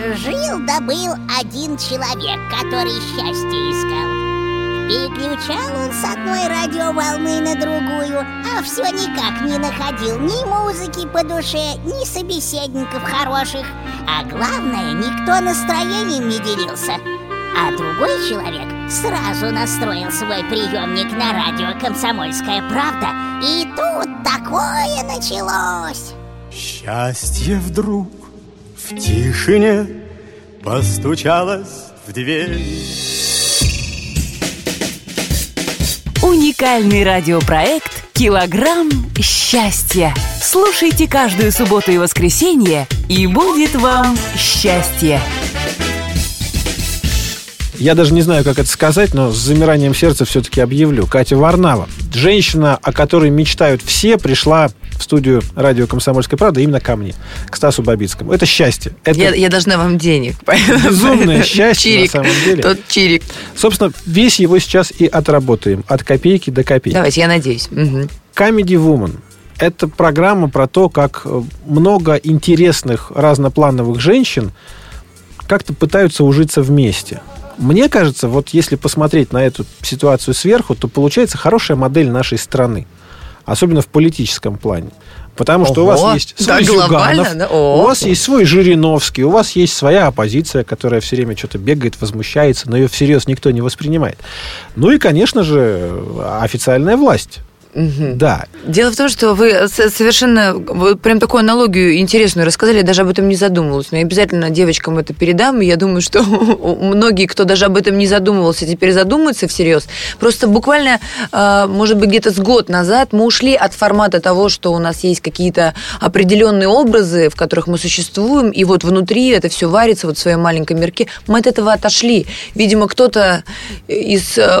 Жил да был один человек, который счастье искал. Переключал он с одной радиоволны на другую А все никак не находил ни музыки по душе, ни собеседников хороших. А главное, никто настроением не делился. А другой человек сразу настроил свой приемник на радио «Комсомольская правда» И тут такое началось. Счастье вдруг тишине постучалось в дверь Уникальный радиопроект «Килограмм счастья». Слушайте каждую субботу и воскресенье, и будет вам счастье. Я даже не знаю, как это сказать, но с замиранием сердца все-таки объявлю. Катя Варнава, женщина, о которой мечтают все, пришла в студию радио «Комсомольская правда» именно ко мне, к Стасу Бабицкому. Это счастье. Это я, я должна вам денег. Безумное счастье чирик. на самом деле. Тот чирик. Собственно, весь его сейчас и отработаем. От копейки до копейки. Давайте, я надеюсь. Угу. Comedy Woman. Это программа про то, как много интересных разноплановых женщин как-то пытаются ужиться вместе. Мне кажется, вот если посмотреть на эту ситуацию сверху, то получается хорошая модель нашей страны. Особенно в политическом плане. Потому что Ого, у вас есть свой да, Зюганов, да? О. у вас есть свой Жириновский, у вас есть своя оппозиция, которая все время что-то бегает, возмущается, но ее всерьез никто не воспринимает. Ну и, конечно же, официальная власть. Да. Дело в том, что вы совершенно вы прям такую аналогию интересную рассказали, я даже об этом не задумывалась. Но я обязательно девочкам это передам. И я думаю, что многие, кто даже об этом не задумывался, теперь задумаются всерьез. Просто буквально, а, может быть, где-то с год назад мы ушли от формата того, что у нас есть какие-то определенные образы, в которых мы существуем, и вот внутри это все варится вот в своем маленьком мирке. Мы от этого отошли. Видимо, кто-то из, э,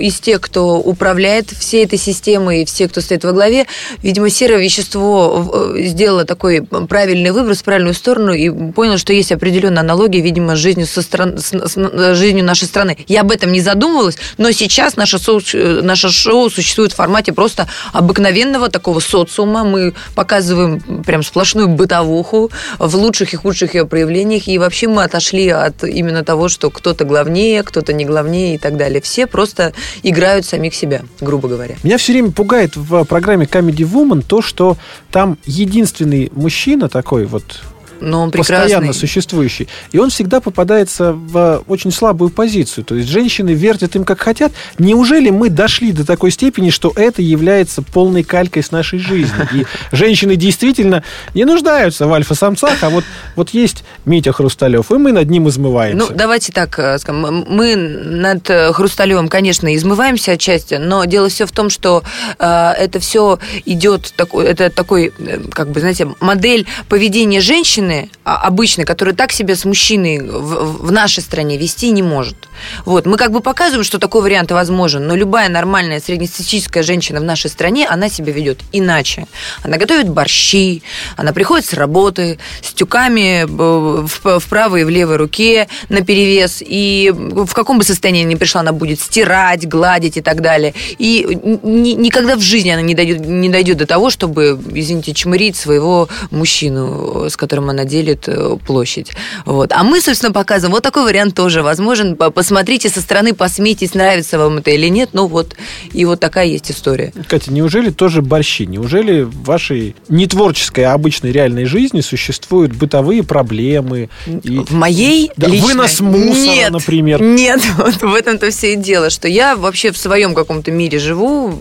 из тех, кто управляет всей этой системой, и все, кто стоит во главе, видимо, серое вещество э, сделало такой правильный выбор в правильную сторону и понял, что есть определенная аналогия, видимо, с жизнью, со стран- с- с- с жизнью нашей страны. Я об этом не задумывалась, но сейчас наше, соу- э, наше шоу существует в формате просто обыкновенного такого социума. Мы показываем прям сплошную бытовуху в лучших и худших ее проявлениях, и вообще мы отошли от именно того, что кто-то главнее, кто-то не главнее и так далее. Все просто играют самих себя, грубо говоря. Меня все время пугает в программе Comedy Woman то, что там единственный мужчина такой вот Но он постоянно прекрасный. существующий. И он всегда попадается в очень слабую позицию. То есть женщины вертят им как хотят. Неужели мы дошли до такой степени, что это является полной калькой с нашей жизни? И женщины действительно не нуждаются в альфа-самцах, а вот, вот есть Митя Хрусталев, и мы над ним измываемся. Ну, давайте так э, скажем. Мы над э, Хрусталевым, конечно, измываемся отчасти, но дело все в том, что э, это все идет, такой, это такой, как бы, знаете, модель поведения женщины а, обычной, которая так себя с мужчиной в, в нашей стране вести не может. Вот. Мы как бы показываем, что такой вариант возможен, но любая нормальная среднестатистическая женщина в нашей стране, она себя ведет иначе. Она готовит борщи, она приходит с работы с тюками в, в правой и в левой руке на перевес, и в каком бы состоянии ни пришла, она будет стирать, гладить и так далее. И ни- никогда в жизни она не дойдет, не дойдет до того, чтобы, извините, чмырить своего мужчину, с которым она делит э, площадь. Вот. А мы, собственно, показываем, вот такой вариант тоже возможен. По- Посмотрите со стороны, посмейтесь, нравится вам это или нет. Ну вот, и вот такая есть история. Катя, неужели тоже борщи? Неужели в вашей не творческой, а обычной реальной жизни существуют бытовые проблемы? И... В моей Да, личной- вынос мусора, Нет, например. Нет, вот в этом-то все и дело, что я вообще в своем каком-то мире живу,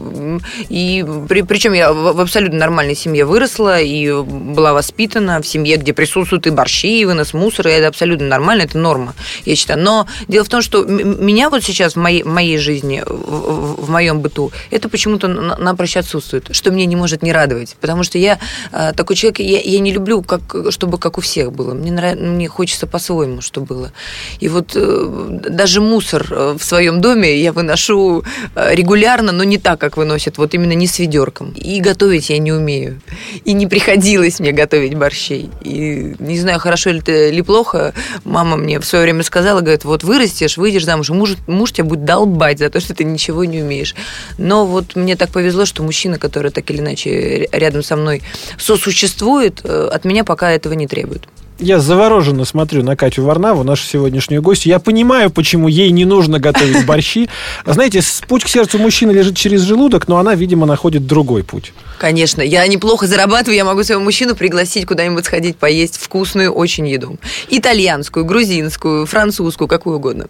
и при, причем я в, в абсолютно нормальной семье выросла и была воспитана в семье, где присутствуют и борщи, и вынос мусора, и это абсолютно нормально, это норма, я считаю. Но дело в том, что меня вот сейчас в моей, в моей жизни, в, в- моем быту, это почему-то на- напрочь отсутствует, что мне не может не радовать, потому что я э, такой человек, я, я не люблю, как, чтобы как у всех было, мне, нрав- мне хочется по-своему, что было. И вот э, даже мусор э, в своем доме я выношу э, регулярно, но не так, как выносят, вот именно не с ведерком. И готовить я не умею. И не приходилось мне готовить борщей. И не знаю, хорошо ли это или плохо, мама мне в свое время сказала, говорит, вот вырастешь, выйдешь замуж, муж, муж тебя будет долбать за то, что ты ничего не умеешь. Но вот мне так повезло, что мужчина, который так или иначе рядом со мной сосуществует, э, от меня пока этого не требует. Я завороженно смотрю на Катю Варнаву, нашу сегодняшнюю гостью. Я понимаю, почему ей не нужно готовить борщи. Знаете, путь к сердцу мужчины лежит через желудок, но она, видимо, находит другой путь. Конечно, я неплохо зарабатываю, я могу своего мужчину пригласить куда-нибудь сходить поесть вкусную очень еду. Итальянскую, грузинскую, французскую, какую угодно.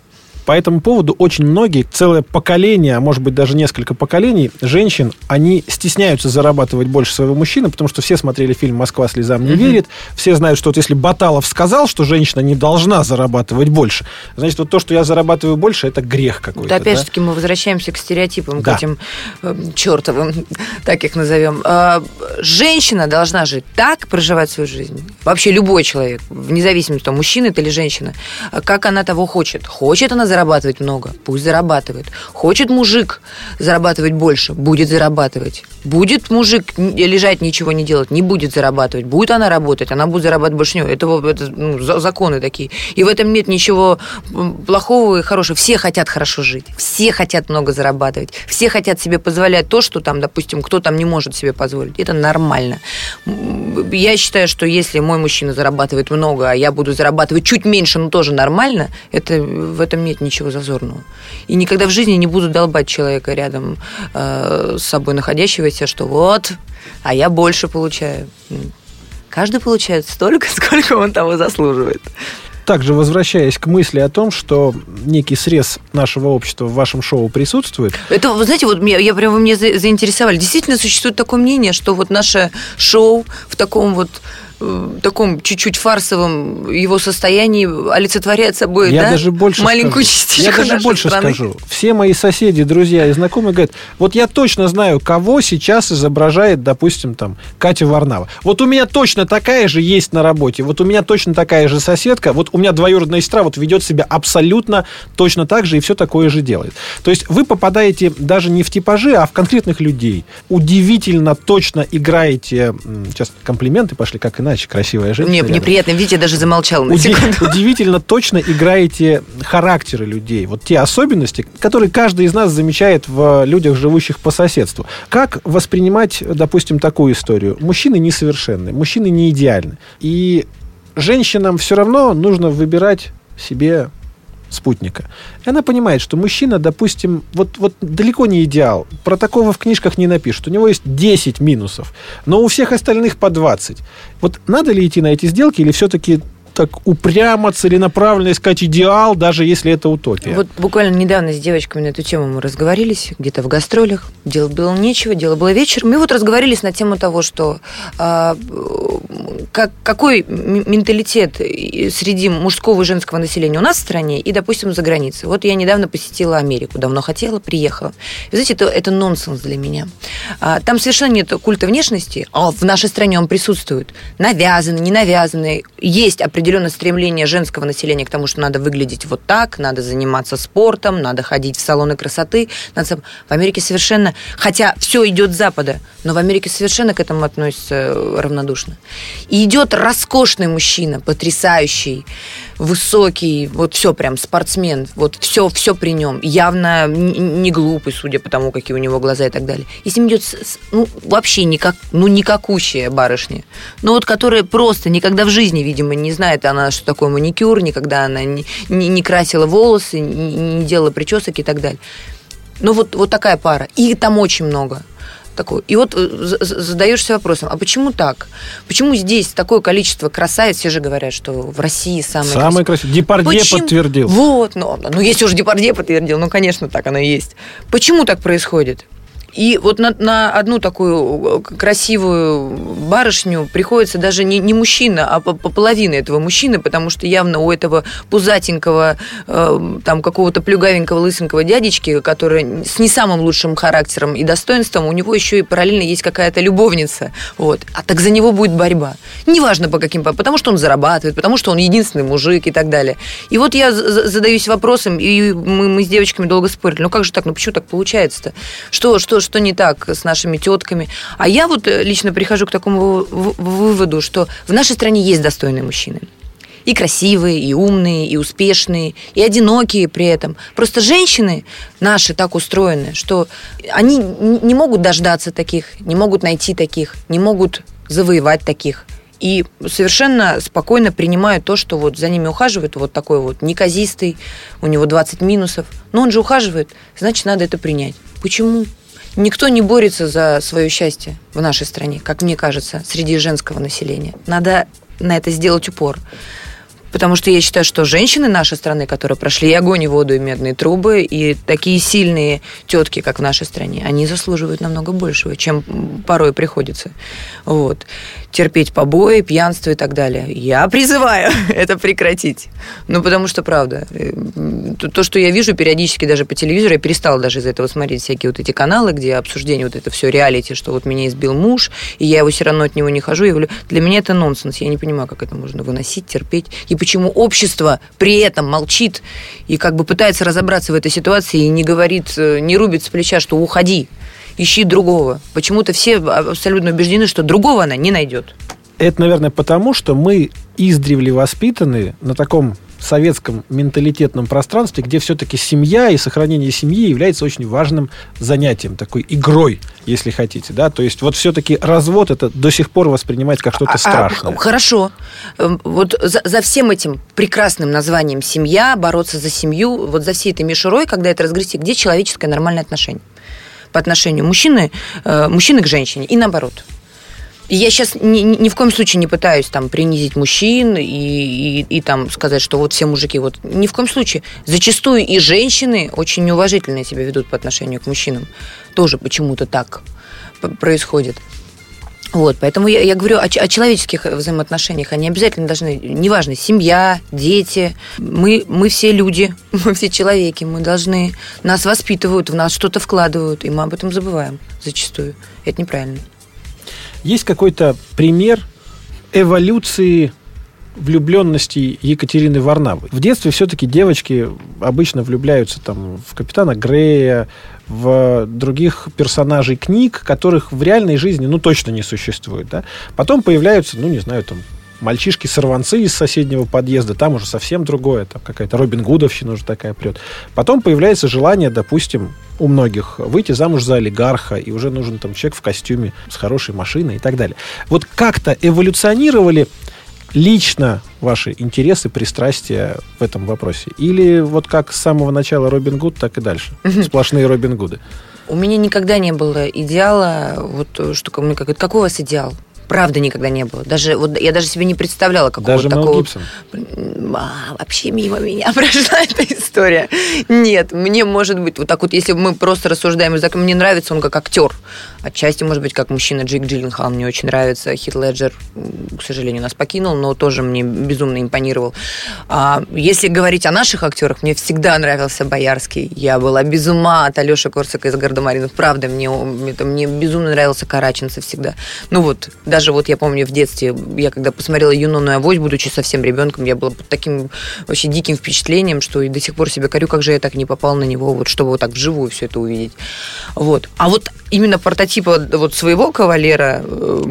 По этому поводу очень многие, целое поколение, а может быть даже несколько поколений женщин, они стесняются зарабатывать больше своего мужчины, потому что все смотрели фильм «Москва слезам не верит», все знают, что вот если Баталов сказал, что женщина не должна зарабатывать больше, значит, вот то, что я зарабатываю больше, это грех какой-то. Вот опять же таки мы возвращаемся к стереотипам, Да. к этим э, чертовым, так их назовем. Э, женщина должна жить так, проживать свою жизнь. Вообще любой человек, вне зависимости, мужчина это или женщина, э, как она того хочет. Хочет она зарабатывать много, пусть зарабатывает. Хочет мужик зарабатывать больше, будет зарабатывать. Будет мужик лежать, ничего не делать, не будет зарабатывать. Будет она работать, она будет зарабатывать больше него. Это, это ну, за- законы такие. И в этом нет ничего плохого и хорошего. Все хотят хорошо жить, все хотят много зарабатывать, все хотят себе позволять то, что там, допустим, кто там не может себе позволить. Это нормально. Я считаю, что если мой мужчина зарабатывает много, а я буду зарабатывать чуть меньше, но тоже нормально, это, в этом нет ничего зазорного. И никогда в жизни не буду долбать человека рядом э, с собой находящегося, что вот, а я больше получаю. М. Каждый получает столько, сколько он того заслуживает. Также возвращаясь к мысли о том, что некий срез нашего общества в вашем шоу присутствует, Это, вы знаете, вот меня- я прям вы меня за- заинтересовали. Действительно существует такое мнение, что вот наше шоу в таком вот таком чуть-чуть фарсовом его состоянии олицетворяет собой я да, даже больше маленькую скажу. частичку Я даже нашей больше страны. скажу. Все мои соседи, друзья и знакомые говорят, вот я точно знаю, кого сейчас изображает, допустим, там, Катя Варнава. Вот у меня точно такая же есть на работе, вот у меня точно такая же соседка, вот у меня двоюродная сестра вот ведет себя абсолютно точно так же и все такое же делает. То есть вы попадаете даже не в типажи, а в конкретных людей. Удивительно точно играете, сейчас комплименты пошли, как иначе, красивая женщина. Мне неприятно, видите, я даже замолчал на Уди- секунду. Удивительно точно играете характеры людей. Вот те особенности, которые каждый из нас замечает в людях, живущих по соседству. Как воспринимать, допустим, такую историю? Мужчины несовершенны, мужчины не идеальны. И женщинам все равно нужно выбирать себе спутника. И она понимает, что мужчина, допустим, вот, вот далеко не идеал. Про такого в книжках не напишут. У него есть 10 минусов, но у всех остальных по 20. Вот надо ли идти на эти сделки или все-таки так упрямо, целенаправленно искать идеал, даже если это утопия? Вот буквально недавно с девочками на эту тему мы разговорились, где-то в гастролях. Делать было нечего, дело было вечером. И вот разговорились на тему того, что а, как, какой менталитет среди мужского и женского населения у нас в стране и, допустим, за границей. Вот я недавно посетила Америку, давно хотела, приехала. И, знаете, это, это нонсенс для меня. А, там совершенно нет культа внешности, а в нашей стране он присутствует. Навязанный, не навязанный. Есть определенное стремление женского населения к тому, что надо выглядеть вот так, надо заниматься спортом, надо ходить в салоны красоты. Надо В Америке совершенно... Хотя все идет с Запада, но в Америке совершенно к этому относятся э, равнодушно. И идет роскошный мужчина, потрясающий, высокий, вот все прям спортсмен, вот все, все при нем. Явно не глупый, судя по тому, какие у него глаза и так далее. И с ним идет, ну, вообще никак, ну, никакущая барышня. Ну, вот которая просто никогда в жизни, видимо, не знает она, что такое маникюр, никогда она не, не- не красила волосы, не, не делала причесок и так далее. Ну, вот, вот такая пара. И там очень много. Такой. И вот э, задаешься вопросом, а почему так? Почему здесь такое количество красавиц? Все же говорят, что в России самые Самый красивый. Депардье Почему? подтвердил. Вот, ну, ну если уж Депардье подтвердил, ну, конечно, так оно и есть. Почему так происходит? И вот на, на одну такую э, красивую барышню приходится даже не, не мужчина, а по, по половине этого мужчины, потому что явно у этого пузатенького, э, там, какого-то плюгавенького, лысенького дядечки, который с не самым лучшим характером и достоинством, у него еще и параллельно есть какая-то любовница. Вот. А так за него будет борьба. Неважно по каким, потому что он зарабатывает, потому что он единственный мужик и так далее. И вот я за- за- задаюсь вопросом, и мы, мы с девочками долго спорили, ну как же так, ну почему так получается-то? Что, что, что не так с нашими тетками? А я вот э, лично прихожу к такому вы- выводу, что в нашей стране есть достойные мужчины. И красивые, и умные, и успешные, и одинокие при этом. Просто женщины наши так устроены, что они не могут дождаться таких, не могут найти таких, не могут завоевать таких. и совершенно спокойно принимают то, что вот за ними ухаживает вот такой вот неказистый, у него 20 минусов, но он же ухаживает, значит, надо это принять. Почему? Никто не борется за свое счастье в нашей стране, как мне кажется, среди женского населения. Надо на это сделать упор. Потому что я считаю, что женщины нашей страны, которые прошли и огонь, и воду, и медные трубы, и такие сильные тетки, как в нашей стране, они заслуживают намного большего, чем порой приходится. Вот. Терпеть побои, пьянство и так далее. Я призываю это прекратить. Ну, потому что, правда, э, то, что я вижу периодически даже по телевизору, я перестала даже из-за этого смотреть всякие вот эти каналы, где обсуждение вот это все реалити, что вот меня избил муж, и я его все равно от него не хожу. Я говорю, для меня это нонсенс. Я не понимаю, как это можно выносить, терпеть. И почему общество при этом молчит и как бы пытается разобраться в этой ситуации и не говорит, э, не рубит с плеча, что уходи, ищи другого. Почему-то все абсолютно убеждены, что другого она не найдет. Это, наверное, потому, что мы издревле воспитаны на таком советском менталитетном пространстве, где все-таки семья и сохранение семьи является очень важным занятием, такой игрой, если хотите, да, то есть вот все-таки развод это до сих пор воспринимается как что-то а, а страшное. А, хорошо, эм, вот за, за всем этим прекрасным названием семья, бороться за семью, вот за всей этой мишурой, когда это разгрести, где человеческое нормальное отношение по отношению мужчины, э, мужчины к женщине и наоборот. Я сейчас ни, ни в коем случае не пытаюсь там принизить мужчин и, и, и там сказать, что вот все мужики, вот ни в коем случае. Зачастую и женщины очень неуважительно себя ведут по отношению к мужчинам. Тоже почему-то так происходит. Вот, поэтому я, я говорю о, о человеческих взаимоотношениях. Они обязательно должны, неважно, семья, дети. Мы, мы все люди, мы все человеки. Мы должны, нас воспитывают, в нас что-то вкладывают, и мы об этом забываем зачастую. Это неправильно. Есть какой-то пример эволюции влюбленности Екатерины Варнавы. В детстве все-таки девочки обычно влюбляются там, в капитана Грея, в других персонажей книг, которых в реальной жизни ну точно не существует. Да? Потом появляются, ну не знаю, там мальчишки-сорванцы из соседнего подъезда, там уже совсем другое, там какая-то Робин Гудовщина уже такая прет. Потом появляется желание, допустим, у многих выйти замуж за олигарха, и уже нужен там человек в костюме с хорошей машиной и так далее. Вот как-то эволюционировали лично ваши интересы, пристрастия в этом вопросе? Или вот как с самого начала Робин Гуд, так и дальше? Сплошные Робин Гуды. У меня никогда не было идеала, вот что мне как какой у вас идеал? Правда никогда не было. Даже вот я даже себе не представляла какого даже такого. Гибсон. А, вообще мимо меня прошла эта история. Нет, мне может быть вот так вот, если мы просто рассуждаем, мне нравится он как актер. Отчасти, может быть, как мужчина Джейк Джилленхал мне очень нравится. Хит Леджер, к сожалению, нас покинул, но тоже мне безумно импонировал. А, если говорить о наших актерах, мне всегда нравился Боярский. Я была без ума от Алеши Корсака из Гардемаринов. Правда, мне, это, мне безумно нравился Караченцев всегда. Ну вот, даже вот я помню в детстве, я когда посмотрела «Юноную авось», будучи совсем ребенком, я была под таким вообще диким впечатлением, что и до сих пор себя корю, как же я так не попал на него, вот чтобы вот так вживую все это увидеть. Вот. А вот именно прототипа вот своего кавалера, э,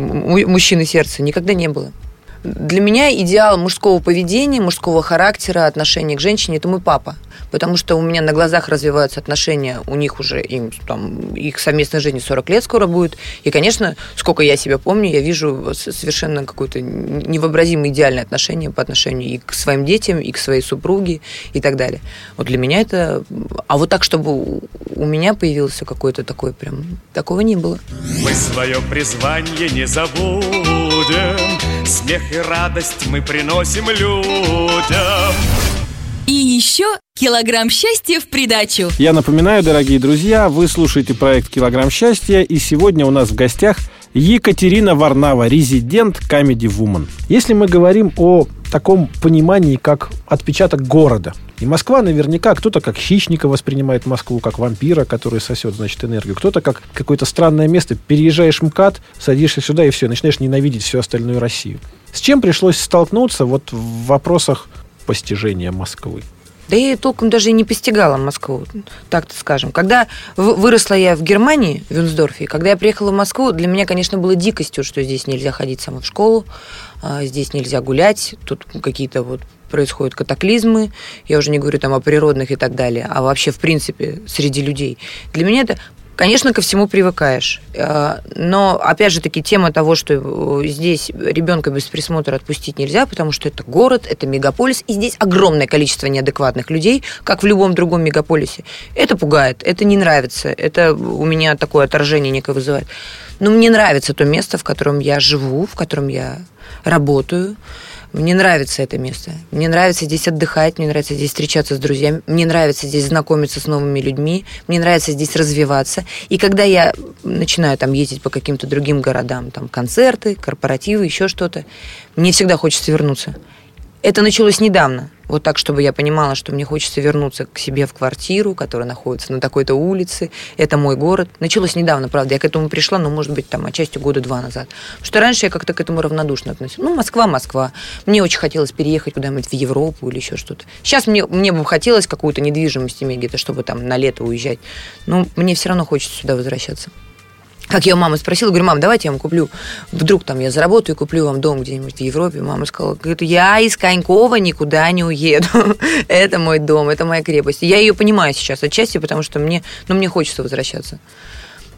мужчины сердца, никогда не было. Для меня идеал мужского поведения, мужского характера, отношения к женщине – это мой папа. Потому что у меня на глазах развиваются отношения, у них уже им, там, их совместной жизни 40 лет скоро будет. И, конечно, сколько я себя помню, я вижу совершенно какое-то невообразимое идеальное отношение по отношению и к своим детям, и к своей супруге, и так далее. Вот для меня это... А вот так, чтобы у меня появился какой-то такой прям... Такого не было. Мы свое призвание не забудем, Смех и радость мы приносим людям. И еще килограмм счастья в придачу. Я напоминаю, дорогие друзья, вы слушаете проект «Килограмм счастья», и сегодня у нас в гостях Екатерина Варнава, резидент Comedy Woman. Если мы говорим о таком понимании, как отпечаток города, и Москва наверняка кто-то как хищника воспринимает Москву, как вампира, который сосет, значит, энергию. Кто-то как какое-то странное место. Переезжаешь МКАД, садишься сюда и все, начинаешь ненавидеть всю остальную Россию. С чем пришлось столкнуться вот в вопросах постижения Москвы? Да я толком даже и не постигала Москву, так-то скажем. Когда выросла я в Германии, в Вюнсдорфе, когда я приехала в Москву, для меня, конечно, было дикостью, что здесь нельзя ходить сама в школу, а, здесь нельзя гулять, тут какие-то вот происходят катаклизмы, я уже не говорю там о природных и так далее, а вообще, в принципе, среди людей. Для меня это Конечно, ко всему привыкаешь. Э, Но, опять же таки, тема того, что э, здесь ребенка без присмотра отпустить нельзя, потому что это город, это мегаполис, и здесь огромное количество неадекватных людей, как в любом другом мегаполисе. Это пугает, это не нравится, это у меня такое отторжение некое вызывает. Но мне нравится то место, в котором я живу, в котором я работаю. Мне нравится это место. Мне нравится здесь отдыхать, мне нравится здесь встречаться с друзьями, мне нравится здесь знакомиться с новыми людьми, мне нравится здесь развиваться. И когда я начинаю там ездить по каким-то другим городам, там концерты, корпоративы, еще что-то, мне всегда хочется вернуться. Это началось недавно. Вот так, чтобы я понимала, что мне хочется вернуться к себе в квартиру, которая находится на такой-то улице. Это мой город. Началось недавно, правда. Я к этому пришла, но, может быть, там, отчасти года два назад. Потому что раньше я как-то к этому равнодушно относилась. Ну, Москва, Москва. Мне очень хотелось переехать куда-нибудь в Европу или еще что-то. Сейчас мне, мне бы хотелось какую-то недвижимость иметь где-то, чтобы там на лето уезжать. Но мне все равно хочется сюда возвращаться. Как я у спросила, говорю, мам, давайте я вам куплю, вдруг там я заработаю куплю вам дом где-нибудь в Европе. Мама сказала, говорит, я из Конькова никуда не уеду. это мой дом, это моя крепость. Я ее понимаю сейчас отчасти, потому что мне, ну, мне хочется возвращаться.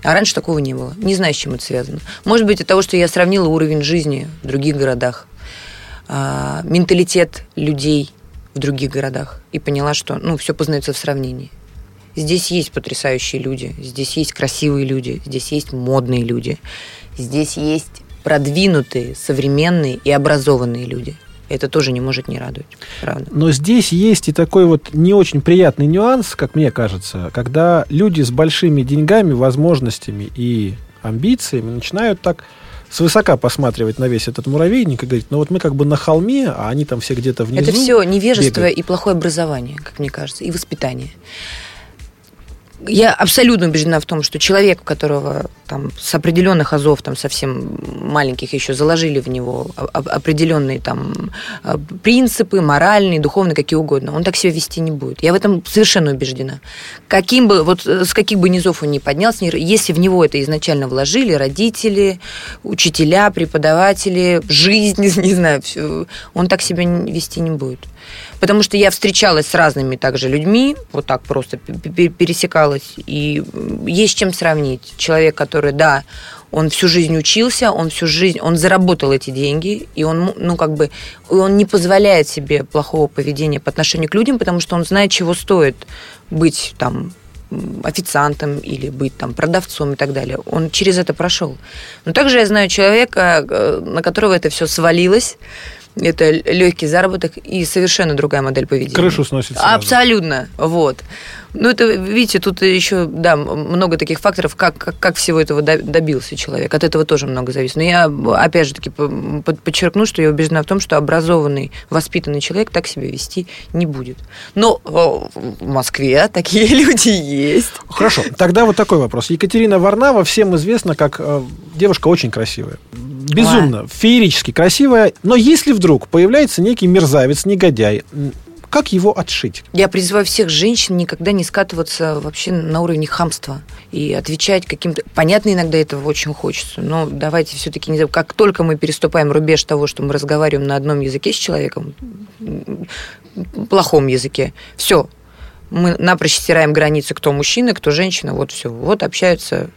А раньше такого не было. Не знаю, с чем это связано. Может быть, от того, что я сравнила уровень жизни в других городах, а, менталитет людей в других городах и поняла, что ну, все познается в сравнении. Здесь есть потрясающие люди, здесь есть красивые люди, здесь есть модные люди, здесь есть продвинутые, современные и образованные люди. Это тоже не может не радовать, правда. Но здесь есть и такой вот не очень приятный нюанс, как мне кажется, когда люди с большими деньгами, возможностями и амбициями начинают так свысока посматривать на весь этот муравейник и говорить, ну вот мы как бы на холме, а они там все где-то внизу. Это все невежество бегают. и плохое образование, как мне кажется, и воспитание я абсолютно убеждена в том, что человек, у которого там с определенных азов, там совсем маленьких еще заложили в него определенные там а, принципы, моральные, духовные, какие угодно, он так себя вести не будет. Я в этом совершенно убеждена. Каким бы, вот э, с каких бы низов он ни поднялся, если в него это изначально вложили родители, учителя, преподаватели, жизнь, не знаю, он так себя вести не будет. Потому что я встречалась с разными также людьми, вот так просто пересекалась, и есть чем сравнить. Человек, который, да, он всю жизнь учился, он всю жизнь, он заработал эти деньги, и он, ну, как бы, он не позволяет себе плохого поведения по отношению к людям, потому что он знает, чего стоит быть там официантом или быть там продавцом и так далее. Он через это прошел. Но также я знаю человека, э, на которого это все свалилось, это легкий заработок и совершенно другая модель поведения. Крышу сносит сразу. Абсолютно, вот. Ну, это, видите, тут еще, да, много таких факторов, как, как, как всего этого добился человек. От этого тоже много зависит. Но я, опять же таки, подчеркну, что я убеждена в том, что образованный, воспитанный человек так себя вести не будет. Но в Москве такие люди есть. Хорошо, тогда вот такой вопрос. Екатерина Варнава всем известна как э, девушка очень красивая безумно, а. феерически красивая. Но если вдруг появляется некий мерзавец, негодяй, как его отшить? Я призываю всех женщин никогда не скатываться вообще на уровень хамства и отвечать каким-то... Понятно, иногда этого очень хочется, но давайте все-таки не как только мы переступаем рубеж того, что мы разговариваем на одном языке с человеком, плохом языке, все, мы напрочь стираем границы, кто мужчина, кто женщина, вот все, вот общаются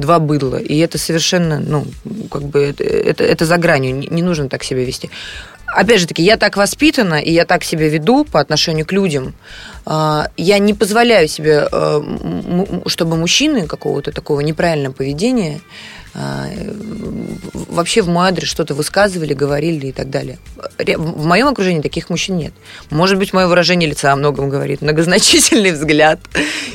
два быдла. И это совершенно, ну, как бы, это, это, за гранью, не, не нужно так себя вести. Опять же таки, я так воспитана, и я так себя веду по отношению к людям. А, я не позволяю себе, э, чтобы мужчины какого-то такого неправильного поведения вообще в мой адрес что-то высказывали, говорили и так далее. В моем окружении таких мужчин нет. Может быть, мое выражение лица о многом говорит, многозначительный взгляд,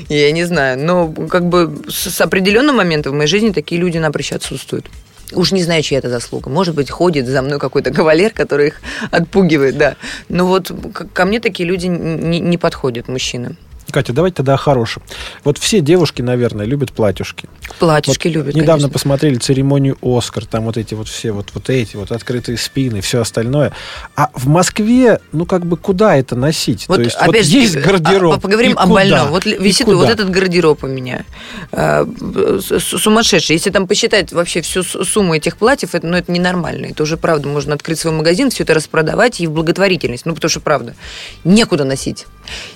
я не знаю. Но как бы с определенного момента в моей жизни такие люди напрочь отсутствуют. Уж не знаю, чья это заслуга. Может быть, ходит за мной какой-то кавалер, который их отпугивает, да. Но вот ко мне такие люди не, не подходят, мужчины. Катя, давайте тогда о хорошем. Вот все девушки, наверное, любят платьюшки. Платьюшки вот любят, Недавно конечно. посмотрели церемонию «Оскар», там вот эти вот все, вот, вот эти вот открытые спины, все остальное. А в Москве, ну, как бы, куда это носить? Вот, То есть, опять вот же, есть гардероб, а, Поговорим о больном. Вот висит вот этот гардероб у меня. А, сумасшедший. Если там посчитать вообще всю сумму этих платьев, это, ну, это ненормально. Это уже, правда, можно открыть свой магазин, все это распродавать и в благотворительность. Ну, потому что, правда, некуда носить.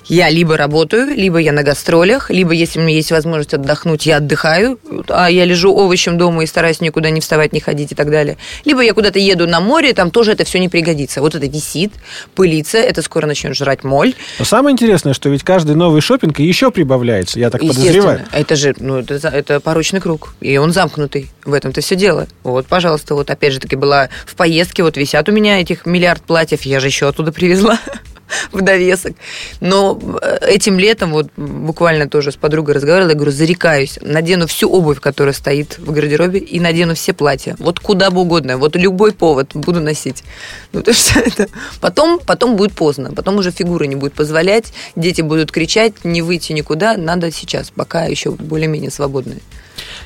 Я либо работаю, либо я на гастролях, либо если у меня есть возможность отдохнуть, я отдыхаю, а я лежу овощем дома и стараюсь никуда не вставать, не ходить и так далее. Либо я куда-то еду на море, там тоже это все не пригодится. Вот это висит, пылится, это скоро начнет жрать моль. Но самое интересное, что ведь каждый новый шопинг еще прибавляется, я так подозреваю. Это же, ну, это, это порочный круг, и он замкнутый. В этом-то все дело. Вот, пожалуйста, вот опять же таки была в поездке, вот висят у меня этих миллиард платьев, я же еще оттуда привезла. в довесок. Но э, этим летом, вот буквально тоже с подругой разговаривала, я говорю, зарекаюсь, надену всю обувь, которая стоит в гардеробе, и надену все платья. Вот куда бы угодно, вот любой повод буду носить. Ну, то что это... Потом, потом будет поздно, потом уже фигура не будет позволять, дети будут кричать, не выйти никуда, надо сейчас, пока еще более-менее свободные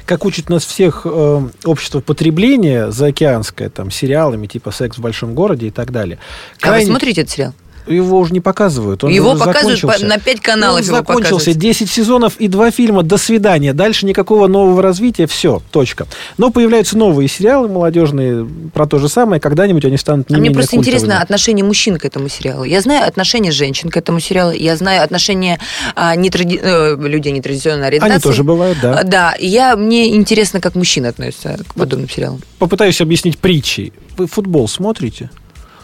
как учит нас всех э, общество потребления заокеанское, там, сериалами типа «Секс в большом городе» и так далее. Крайне... А вы смотрите этот сериал? Его уже не показывают. Он его показывают на 5 каналов. Он закончился. 10 сезонов и 2 фильма. До свидания. Дальше никакого нового развития. Все. Точка. Но появляются новые сериалы молодежные про то же самое. Когда-нибудь они станут не а Мне просто культовыми. интересно отношение мужчин к этому сериалу. Я знаю отношение женщин к этому сериалу. Я знаю отношение а, нетради... э, людей нетрадиционной ориентации. Они тоже бывают, да. А, да. Я, мне интересно, как мужчины относятся к подобным сериалам. Попытаюсь объяснить притчей. Вы футбол смотрите?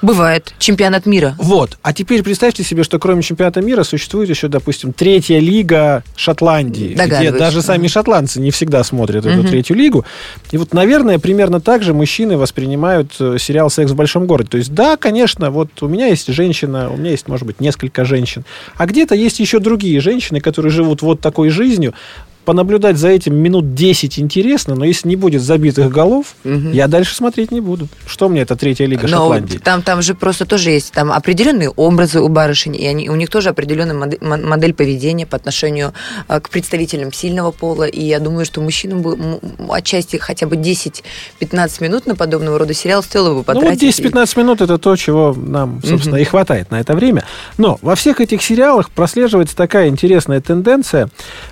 Бывает. Чемпионат мира. Вот. А теперь представьте себе, что кроме чемпионата мира существует еще, допустим, третья лига Шотландии, где даже сами шотландцы не всегда смотрят эту третью лигу. И вот, наверное, примерно так же мужчины воспринимают э, сериал «Секс в большом городе». То есть, да, конечно, вот у меня есть женщина, у меня есть, может быть, несколько женщин, а где-то есть еще другие женщины, которые живут вот такой жизнью, понаблюдать за этим минут 10 интересно, но если не будет забитых голов, угу. я дальше смотреть не буду. Что мне эта третья лига но Шотландии? Там, там же просто тоже есть там определенные образы у барышень, и они, у них тоже определенная модель, модель поведения по отношению а, к представителям сильного пола. И я думаю, что мужчинам бы отчасти хотя бы 10-15 минут на подобного рода сериал стоило бы потратить. Ну, вот 10-15 минут это то, чего нам, собственно, угу. и хватает на это время. Но во всех этих сериалах прослеживается такая интересная тенденция,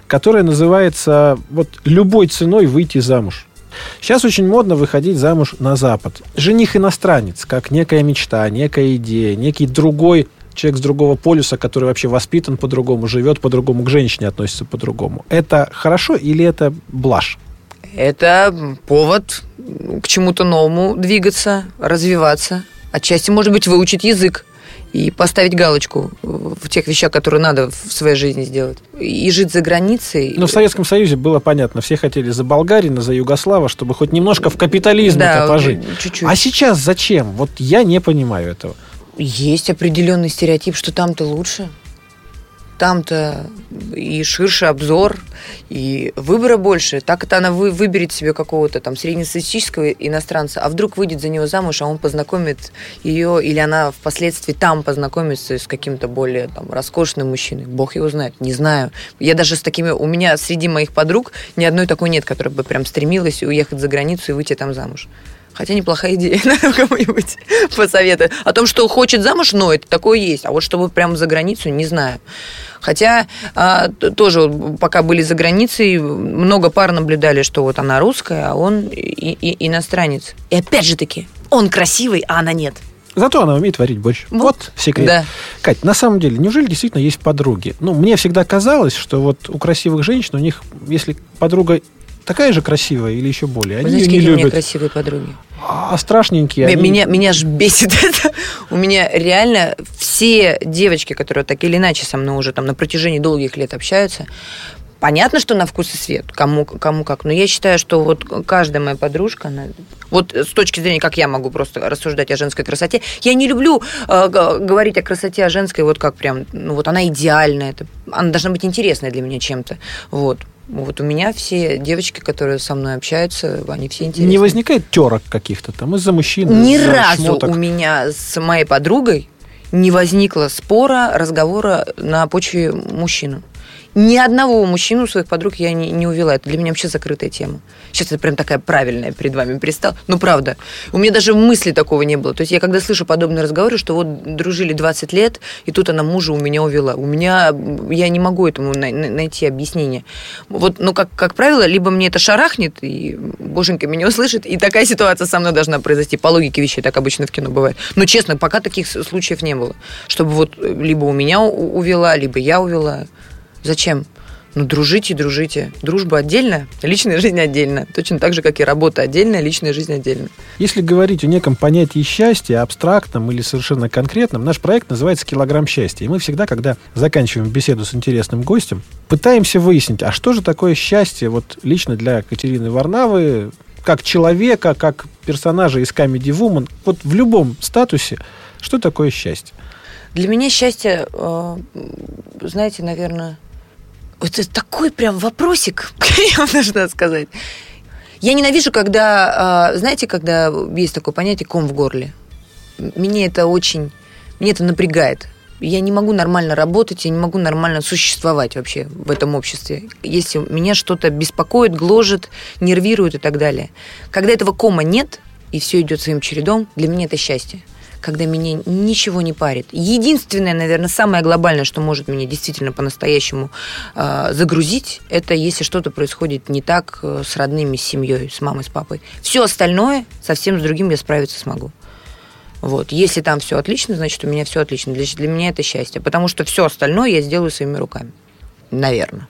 которая называется называется вот любой ценой выйти замуж. Сейчас очень модно выходить замуж на Запад. Жених иностранец, как некая мечта, некая идея, некий другой человек с другого полюса, который вообще воспитан по-другому, живет по-другому, к женщине относится по-другому. Это хорошо или это блажь? Это повод к чему-то новому двигаться, развиваться. Отчасти, может быть, выучить язык и поставить галочку в тех вещах, которые надо в своей жизни сделать. И жить за границей. Но в Советском Союзе было понятно, все хотели за Болгарина, за Югослава, чтобы хоть немножко в капитализме да, пожить. Чуть-чуть. А сейчас зачем? Вот я не понимаю этого. Есть определенный стереотип, что там-то лучше там-то и ширше обзор, и выбора больше. Так это она вы, выберет себе какого-то там среднестатистического иностранца, а вдруг выйдет за него замуж, а он познакомит ее, или она впоследствии там познакомится с каким-то более там, роскошным мужчиной. Бог его знает, не знаю. Я даже с такими... У меня среди моих подруг ни одной такой нет, которая бы прям стремилась уехать за границу и выйти там замуж. Хотя неплохая идея, кому-нибудь посоветовать. О том, что хочет замуж, но это такое есть. А вот чтобы прям за границу, не знаю. Хотя а, тоже, пока были за границей, много пар наблюдали, что вот она русская, а он и, и, иностранец. И опять же таки, он красивый, а она нет. Зато она умеет варить борщ. Вот, вот секрет. Да. Кать, на самом деле, неужели действительно есть подруги? Ну, мне всегда казалось, что вот у красивых женщин, у них, если подруга такая же красивая или еще более. Они Вы знаете, какие у меня красивые подруги? А страшненькие. Меня, они... меня, меня ж бесит это. У меня реально все девочки, которые так или иначе со мной уже там на протяжении долгих лет общаются, Понятно, что на вкус и свет, кому, кому как. Но я считаю, что вот каждая моя подружка, она, вот с точки зрения, как я могу просто рассуждать о женской красоте, я не люблю э, говорить о красоте о женской, вот как прям, ну вот она идеальная, это, она должна быть интересная для меня чем-то. Вот. Вот у меня все девочки, которые со мной общаются, они все интересные. Не возникает терок каких-то там из-за мужчин? Ни из разу шмоток? у меня с моей подругой не возникло спора, разговора на почве мужчины. Ни одного мужчину своих подруг я не, не увела. Это для меня вообще закрытая тема. Сейчас это прям такая правильная перед вами пристал. Ну, правда. У меня даже мысли такого не было. То есть я когда слышу подобные разговоры, что вот дружили 20 лет, и тут она мужа у меня увела. У меня... Я не могу этому най- найти объяснение. Вот, ну, как, как правило, либо мне это шарахнет, и боженька меня услышит, и такая ситуация со мной должна произойти. По логике вещей так обычно в кино бывает. Но, честно, пока таких случаев не было. Чтобы вот либо у меня увела, либо я увела. Зачем? Ну, дружите, дружите. Дружба отдельная, личная жизнь отдельная. Точно так же, как и работа отдельная, личная жизнь отдельная. Если говорить о неком понятии счастья, абстрактном или совершенно конкретном, наш проект называется «Килограмм счастья». И мы всегда, когда заканчиваем беседу с интересным гостем, пытаемся выяснить, а что же такое счастье вот лично для Катерины Варнавы, как человека, как персонажа из Comedy Woman, вот в любом статусе, что такое счастье? Для меня счастье, э, знаете, наверное, это такой прям вопросик, я должна сказать. Я ненавижу, когда, э, знаете, когда есть такое понятие ком в горле. Мне это очень, мне это напрягает. Я не могу нормально работать, я не могу нормально существовать вообще в этом обществе, если меня что-то беспокоит, гложет, нервирует и так далее. Когда этого кома нет, и все идет своим чередом, для меня это счастье когда меня ничего не парит. Единственное, наверное, самое глобальное, что может меня действительно по-настоящему э, загрузить, это если что-то происходит не так э, с родными, с семьей, с мамой, с папой. Все остальное совсем с другим я справиться смогу. Вот. Если там все отлично, значит, у меня все отлично. Для, для меня это счастье. Потому что все остальное я сделаю своими руками. Наверное.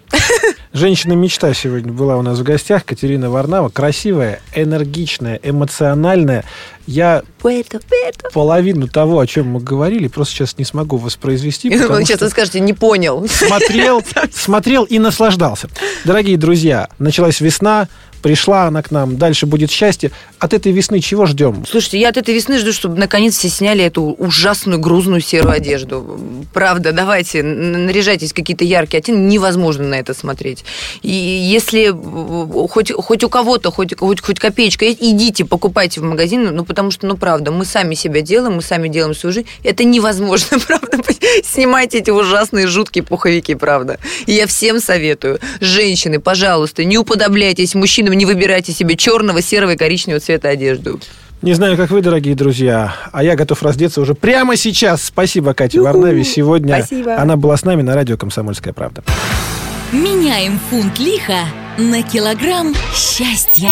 Женщина-мечта сегодня была у нас в гостях. Катерина Варнава. Красивая, энергичная, эмоциональная. Я это, это. половину того, о чем мы говорили, просто сейчас не смогу воспроизвести. Вы сейчас вы скажете, не понял. Смотрел, смотрел и наслаждался. Дорогие друзья, началась весна, Пришла она к нам, дальше будет счастье. От этой весны чего ждем? Слушайте, я от этой весны жду, чтобы наконец все сняли эту ужасную грузную серую одежду. Правда, давайте, наряжайтесь какие-то яркие оттенки. Невозможно на это смотреть. И если хоть, хоть у кого-то, хоть, хоть, хоть копеечка идите, покупайте в магазин, ну, потому что, ну, правда, мы сами себя делаем, мы сами делаем свою жизнь. Это невозможно, правда. Снимайте эти ужасные, жуткие пуховики, правда. И я всем советую. Женщины, пожалуйста, не уподобляйтесь мужчинам мужчинам не выбирайте себе черного, серого и коричневого цвета одежду. Не знаю, как вы, дорогие друзья, а я готов раздеться уже прямо сейчас. Спасибо, Катя Варнави. Сегодня Спасибо. она была с нами на радио «Комсомольская правда». Меняем фунт лиха на килограмм счастья.